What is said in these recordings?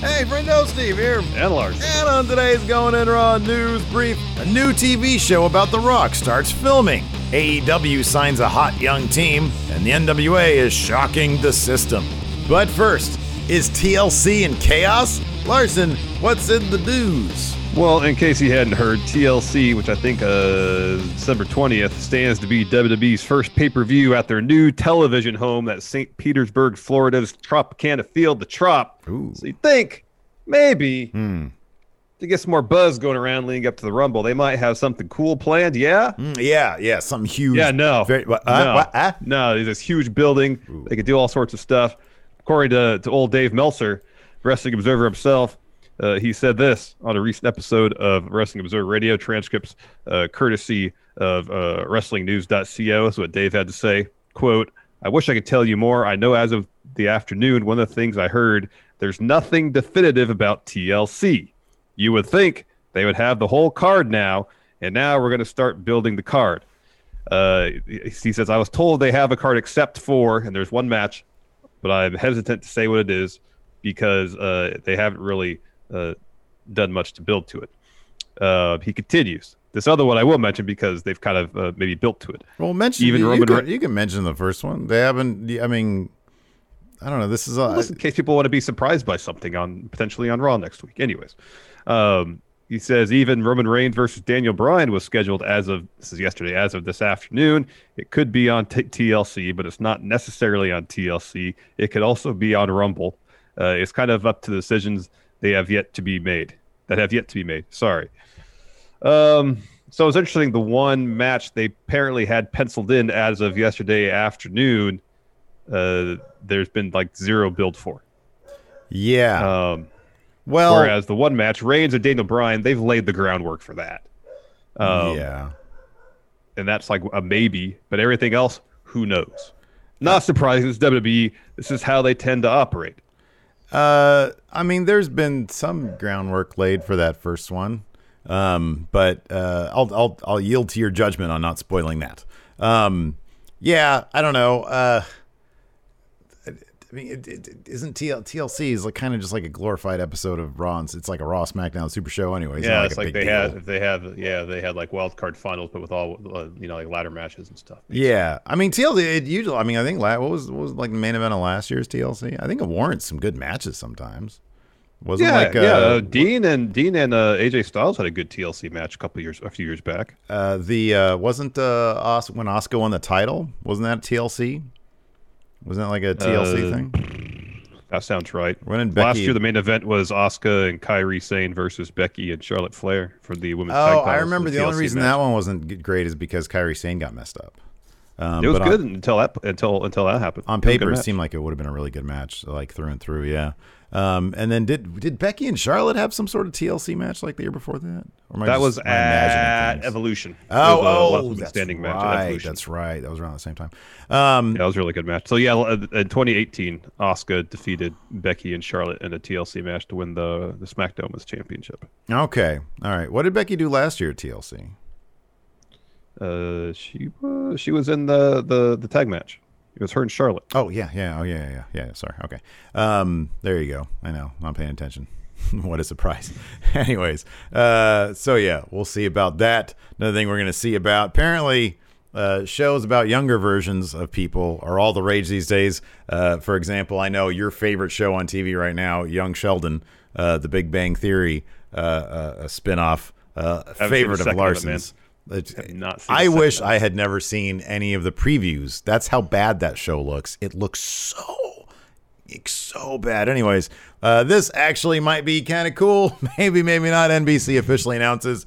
Hey, friendo, Steve here. And Lars. And on today's Going In Raw News Brief, a new TV show about The Rock starts filming. AEW signs a hot young team, and the NWA is shocking the system. But first, is TLC in chaos? Larson, what's in the news? Well, in case you hadn't heard, TLC, which I think uh, December 20th, stands to be WWE's first pay per view at their new television home at St. Petersburg, Florida's Tropicana Field, the Trop. Ooh. So you think maybe Hmm. to get some more buzz going around leading up to the Rumble, they might have something cool planned. Yeah? Mm, yeah, yeah, something huge. Yeah, no. Very, what, uh, no. what, uh? no, there's this huge building. They could do all sorts of stuff. According to, to old Dave Meltzer, Wrestling Observer himself, uh, he said this on a recent episode of Wrestling Observer Radio transcripts, uh, courtesy of uh, WrestlingNews.co. That's what Dave had to say. Quote, I wish I could tell you more. I know as of the afternoon, one of the things I heard, there's nothing definitive about TLC. You would think they would have the whole card now, and now we're going to start building the card. Uh, he says, I was told they have a card except for, and there's one match, but I'm hesitant to say what it is because uh, they haven't really uh, done much to build to it. Uh, he continues. This other one I will mention because they've kind of uh, maybe built to it. Well, mention Even you, Roman you, Re- can, you can mention the first one. They haven't. I mean, I don't know. This is Just in case people want to be surprised by something on potentially on Raw next week. Anyways, um, he says even Roman Reigns versus Daniel Bryan was scheduled as of this is yesterday, as of this afternoon. It could be on t- TLC, but it's not necessarily on TLC. It could also be on Rumble. Uh, it's kind of up to the decisions they have yet to be made. That have yet to be made. Sorry. Um, so it's interesting. The one match they apparently had penciled in as of yesterday afternoon, uh, there's been like zero build for. yeah. Um, well, whereas the one match, Reigns and Daniel Bryan, they've laid the groundwork for that. Um, yeah. And that's like a maybe, but everything else, who knows? Not surprising. It's WWE. This is how they tend to operate. Uh, I mean, there's been some groundwork laid for that first one, um, but uh, I'll I'll I'll yield to your judgment on not spoiling that. Um, yeah, I don't know. Uh, I mean, it, it, isn't TL, TLC is like kind of just like a glorified episode of Raw. It's like a Raw SmackDown Super Show, anyways. Yeah, it's a like big they deal. had if they have yeah they had like wild card finals, but with all uh, you know like ladder matches and stuff. Yeah, I mean TLC. It usually, I mean, I think what was what was like the main event of last year's TLC. I think it warrants some good matches sometimes. Wasn't Yeah, like uh, yeah. Uh, Dean and Dean and uh, AJ Styles had a good TLC match a couple years, a few years back. uh, the uh, wasn't uh, Os- when Asuka won the title. Wasn't that TLC? Wasn't that like a TLC Uh, thing? That sounds right. When did Last year, the main event was Asuka and Kairi Sane versus Becky and Charlotte Flair for the women's Oh. I remember the only reason match. that one wasn't great is because Kairi Sane got messed up. Um, It was good on, until that until until that happened. on It was paper. It match. seemed like it would have been a really good match, like through and through. Yeah. Um, and then did did Becky and Charlotte have some sort of TLC match like the year before that? Or am I that just- was am I imagining at? Evolution. Oh, It was oh, that's standing match right. Evolution. That's right. That was around the same time. Um, Yeah, that was a really good match. So yeah, uh, in 2018, Asuka defeated Becky and Charlotte in a TLC match to win the the SmackDown Women's Championship. Okay. All right. What did Becky do last year at TLC? Uh, she was she was in the the the tag match. It was her and Charlotte. Oh yeah, yeah, oh yeah, yeah, yeah. Sorry. Okay. Um, there you go. I know. I'm paying attention. what a surprise. Anyways, uh, so yeah, we'll see about that. Another thing we're gonna see about apparently. Uh, shows about younger versions of people are all the rage these days. Uh, for example, I know your favorite show on TV right now, Young Sheldon, uh, The Big Bang Theory, uh, uh, a spinoff, uh, favorite of second of it, not I wish I had never seen any of the previews. That's how bad that show looks. It looks so, so bad. Anyways, uh, this actually might be kind of cool. Maybe, maybe not. NBC officially announces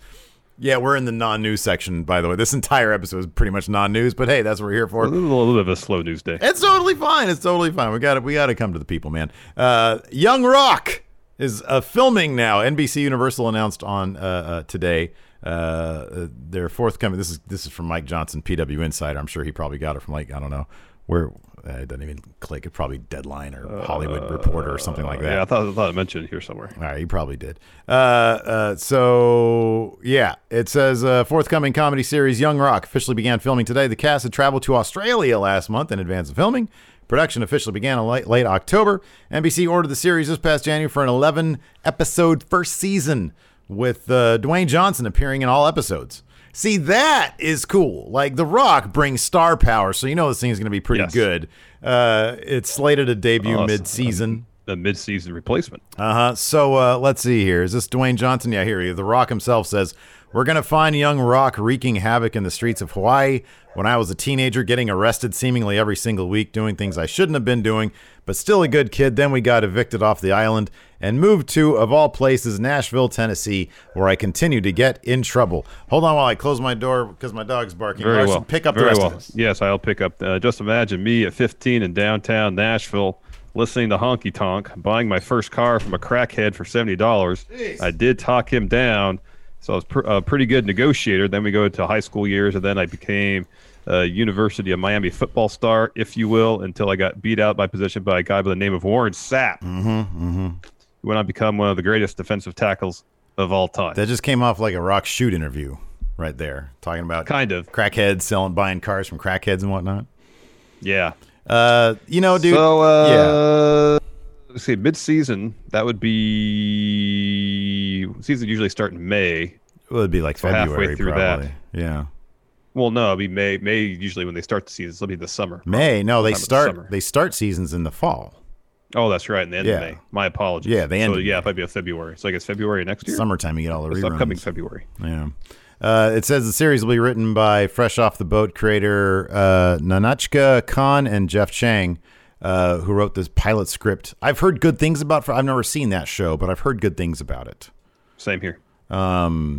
Yeah, we're in the non-news section, by the way. This entire episode is pretty much non-news, but hey, that's what we're here for. A little, a little bit of a slow news day. It's totally fine. It's totally fine. We got to we got to come to the people, man. Uh, Young Rock is uh, filming now. NBC Universal announced on uh, uh, today uh, their forthcoming. This is this is from Mike Johnson, PW Insider. I'm sure he probably got it from like I don't know where uh, it doesn't even click. It probably Deadline or Hollywood Reporter or something like that. Yeah, I thought, I thought I mentioned it here somewhere. All right, you probably did. Uh, uh, so yeah, it says uh, forthcoming comedy series Young Rock officially began filming today. The cast had traveled to Australia last month in advance of filming. Production officially began in late, late October. NBC ordered the series this past January for an 11 episode first season with uh, Dwayne Johnson appearing in all episodes. See, that is cool. Like The Rock brings star power, so you know this thing is going to be pretty Yes. good. Uh, it's slated to debut Oh, mid season. A mid-season replacement. Uh huh. So uh, let's see here. Is this Dwayne Johnson? Yeah, here he is. The Rock himself says, We're going to find young Rock wreaking havoc in the streets of Hawaii. When I was a teenager, getting arrested seemingly every single week, doing things I shouldn't have been doing, but still a good kid. Then we got evicted off the island and moved to, of all places, Nashville, Tennessee, where I continue to get in trouble. Hold on while I close my door because my dog's barking. Very Larson, well. Pick up the Very rest well. of this. Yes, I'll pick up. Uh, just imagine me at 15 in downtown Nashville, listening to Honky Tonk, buying my first car from a crackhead for seventy dollars. I did talk him down, so I was pr- a pretty good negotiator. Then we go to high school years, and then I became a University of Miami football star, if you will, until I got beat out by position by a guy by the name of Warren Sapp. Mm-hmm, mm-hmm. Who went on to become one of the greatest defensive tackles of all time. That just came off like a Rock shoot interview right there, talking about kind of, crackheads selling, buying cars from crackheads and whatnot. yeah. Uh, you know, dude. So, uh, yeah. let's see, mid-season that would be season usually start in May. Well, it'd be like So halfway February, through probably. that. Yeah, Well, no, it'll be May. May usually when they start the season, it'll be the summer. May. No, they in the start. They start seasons in the fall. Oh, that's right, in the end Yeah. of May. My apologies. Yeah, the end So of yeah, it might be a February. So I guess February next year. Summertime, you get all the It's reruns. upcoming February. Yeah. Uh, it says the series will be written by Fresh Off the Boat creator uh, Nahnatchka Khan and Jeff Chiang, uh, who wrote this pilot script. I've heard good things about. I've never seen that show, but I've heard good things about it. Same here. Um,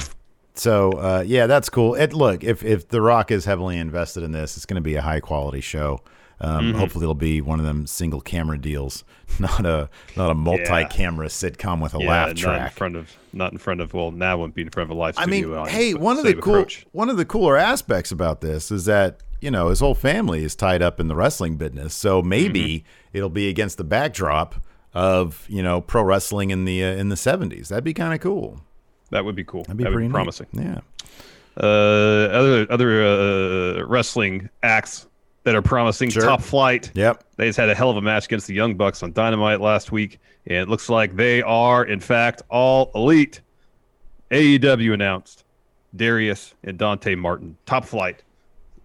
so uh, yeah, that's cool. It look if if The Rock is heavily invested in this, it's going to be a high quality show. Um, Mm-hmm. Hopefully, it'll be one of them single camera deals, not a not a multi camera sitcom with a yeah, laugh not in track. front of not in front of well now wouldn't be in front of a live I mean, audience, hey, one of the cool approach. one of the cooler aspects about this is that you know his whole family is tied up in the wrestling business, so maybe Mm-hmm. it'll be against the backdrop of you know pro wrestling in the uh, in the seventies. That'd be kind of cool. That would be cool. That'd be that would pretty be promising. Yeah. Uh, other other uh, wrestling acts that are promising. Sure. Top Flight. Yep. They just had a hell of a match against the Young Bucks on Dynamite last week, and it looks like they are, in fact, all elite. AEW announced Darius and Dante Martin, top flight,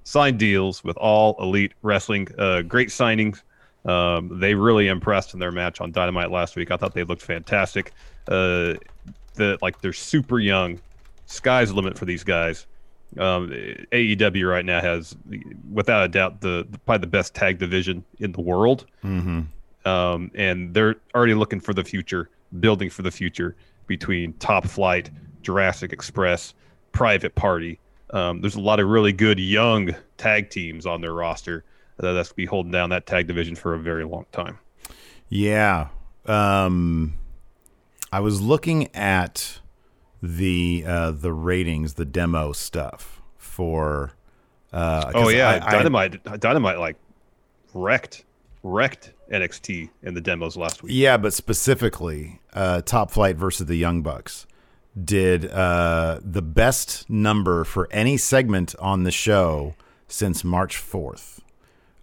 signed deals with all elite wrestling. Uh, great signings. Um, they really impressed in their match on Dynamite last week. I thought they looked fantastic. Uh, the like they're super young. Sky's the limit for these guys. Um, AEW right now has, without a doubt, the probably the best tag division in the world Mm-hmm. um, and they're already looking for the future, building for the future between Top Flight, Jurassic Express, Private Party. Um, there's a lot of really good young tag teams on their roster that's be holding down that tag division for a very long time. Yeah. Um, I was looking at the uh, the ratings, the demo stuff for. Uh, Oh yeah, I- I- Dynamite, Dynamite like wrecked, wrecked NXT in the demos last week. Yeah, but specifically, uh, Top Flight versus the Young Bucks did uh, the best number for any segment on the show since March 4th.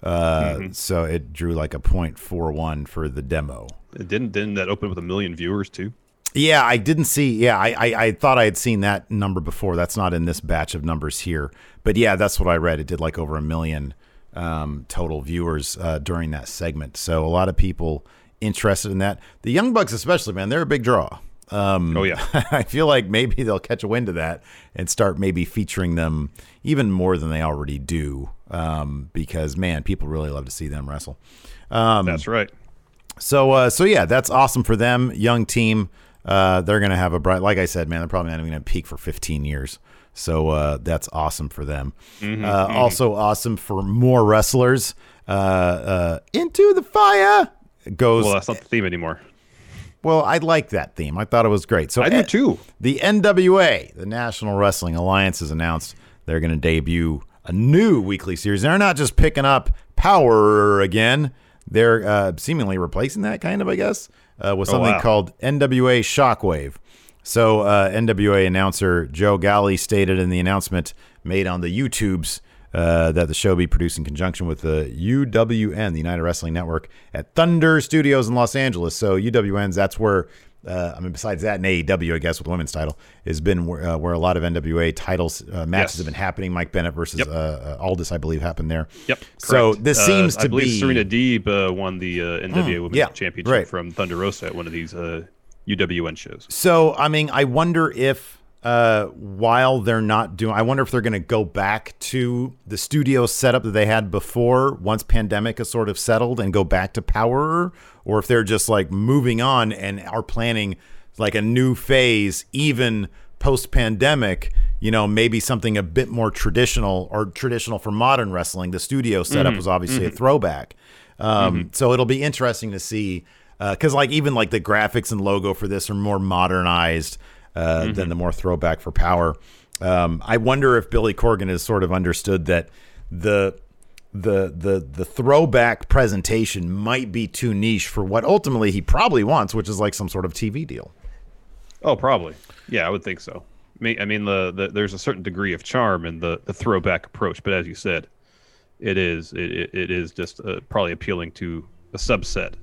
Uh, Mm-hmm. So it drew like a .41 for the demo. It didn't didn't that open with a million viewers too? Yeah, I didn't see. Yeah, I, I, I thought I had seen that number before. That's not in this batch of numbers here. But yeah, that's what I read. It did like over a million um, total viewers uh, during that segment. So a lot of people interested in that. The Young Bucks, especially, man, they're a big draw. Um, Oh, yeah. I feel like maybe they'll catch a wind of that and start maybe featuring them even more than they already do. Um, because man, people really love to see them wrestle. Um, That's right. so uh, so yeah, that's awesome for them, young team. uh, they're going to have a bright. Like I said, man, they're probably not even going to peak for 15 years. So uh, that's awesome for them. Mm-hmm, uh, Also awesome for more wrestlers. Uh, uh, Into the fire goes. Well, that's not the theme anymore. Well, I like that theme. I thought it was great. So I do eh, too. The NWA, the National Wrestling Alliance, has announced they're going to debut a new weekly series. They're not just picking up Power again. They're uh, seemingly replacing that, kind of, I guess, uh, with Oh, something wow. called NWA Shockwave. So, uh, NWA announcer Joe Galli stated in the announcement made on the YouTubes uh, that the show be produced in conjunction with the UWN, the United Wrestling Network, at Thunder Studios in Los Angeles. So, UWN's that's where. Uh, I mean, besides that, and AEW, I guess with the women's title, has been where, uh, where a lot of NWA titles uh, matches Yes. have been happening. Mike Bennett versus Yep. uh, Aldis, I believe, happened there. Yep. So this seems I to believe be Serena Deeb uh, won the uh, NWA Women's yeah, Championship right. from Thunder Rosa at one of these uh, UWN shows. So, I mean, I wonder if uh, while they're not doing, I wonder if they're going to go back to the studio setup that they had before once pandemic is sort of settled and go back to Power, or if they're just like moving on and are planning like a new phase, even post pandemic. You know, maybe something a bit more traditional or traditional for modern wrestling. The studio setup was obviously a throwback. Um, So it'll be interesting to see because like even like the graphics and logo for this are more modernized uh, than the more throwback for Power. Um, I wonder if Billy Corgan has sort of understood that the the the the throwback presentation might be too niche for what ultimately he probably wants, which is like some sort of TV deal. Oh, probably. Yeah, I would think so. I mean, the, the there's a certain degree of charm in the, the throwback approach, but as you said, it is it, it, it is just uh, probably appealing to a subset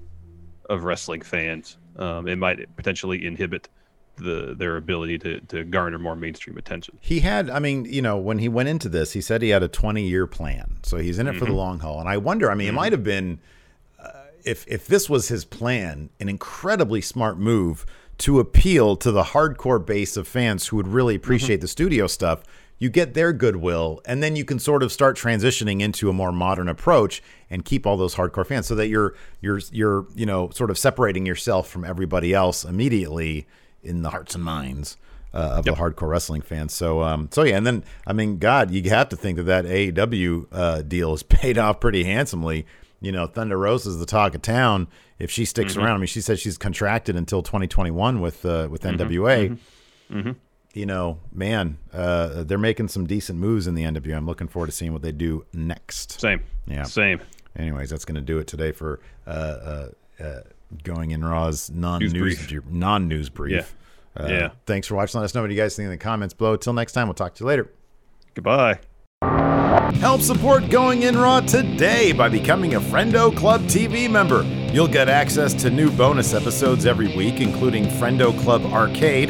of wrestling fans. Um, it might potentially inhibit the their ability to, to garner more mainstream attention. He had, I mean, you know, when he went into this, he said he had a 20 year plan. So he's in it for the mm-hmm. long haul. And I wonder, I mean, it mm-hmm. might have been, uh, if, if this was his plan, an incredibly smart move to appeal to the hardcore base of fans who would really mm-hmm. appreciate the studio stuff. You get their goodwill, and then you can sort of start transitioning into a more modern approach and keep all those hardcore fans, so that you're you're you're you know sort of separating yourself from everybody else immediately in the hearts and minds uh, of the hardcore wrestling fans. So, um, so yeah, and then I mean, God, you have to think that that AEW uh, deal has paid off pretty handsomely. You know, Thunder Rosa is the talk of town. If she sticks around, I mean, she said she's contracted until 2021 with uh, with NWA. You know, man, uh, they're making some decent moves in the NWA. I'm looking forward to seeing what they do next. Same. Yeah. Same. Anyways, that's going to do it today for uh, uh, uh, going in Raw's non-news brief. brief. non-news brief. Yeah. Uh, Yeah. Thanks for watching. Let us know what you guys think in the comments below. Till next time, we'll talk to you later. Goodbye. Help support Going In Raw today by becoming a Friendo Club TV member. You'll get access to new bonus episodes every week, including Friendo Club Arcade,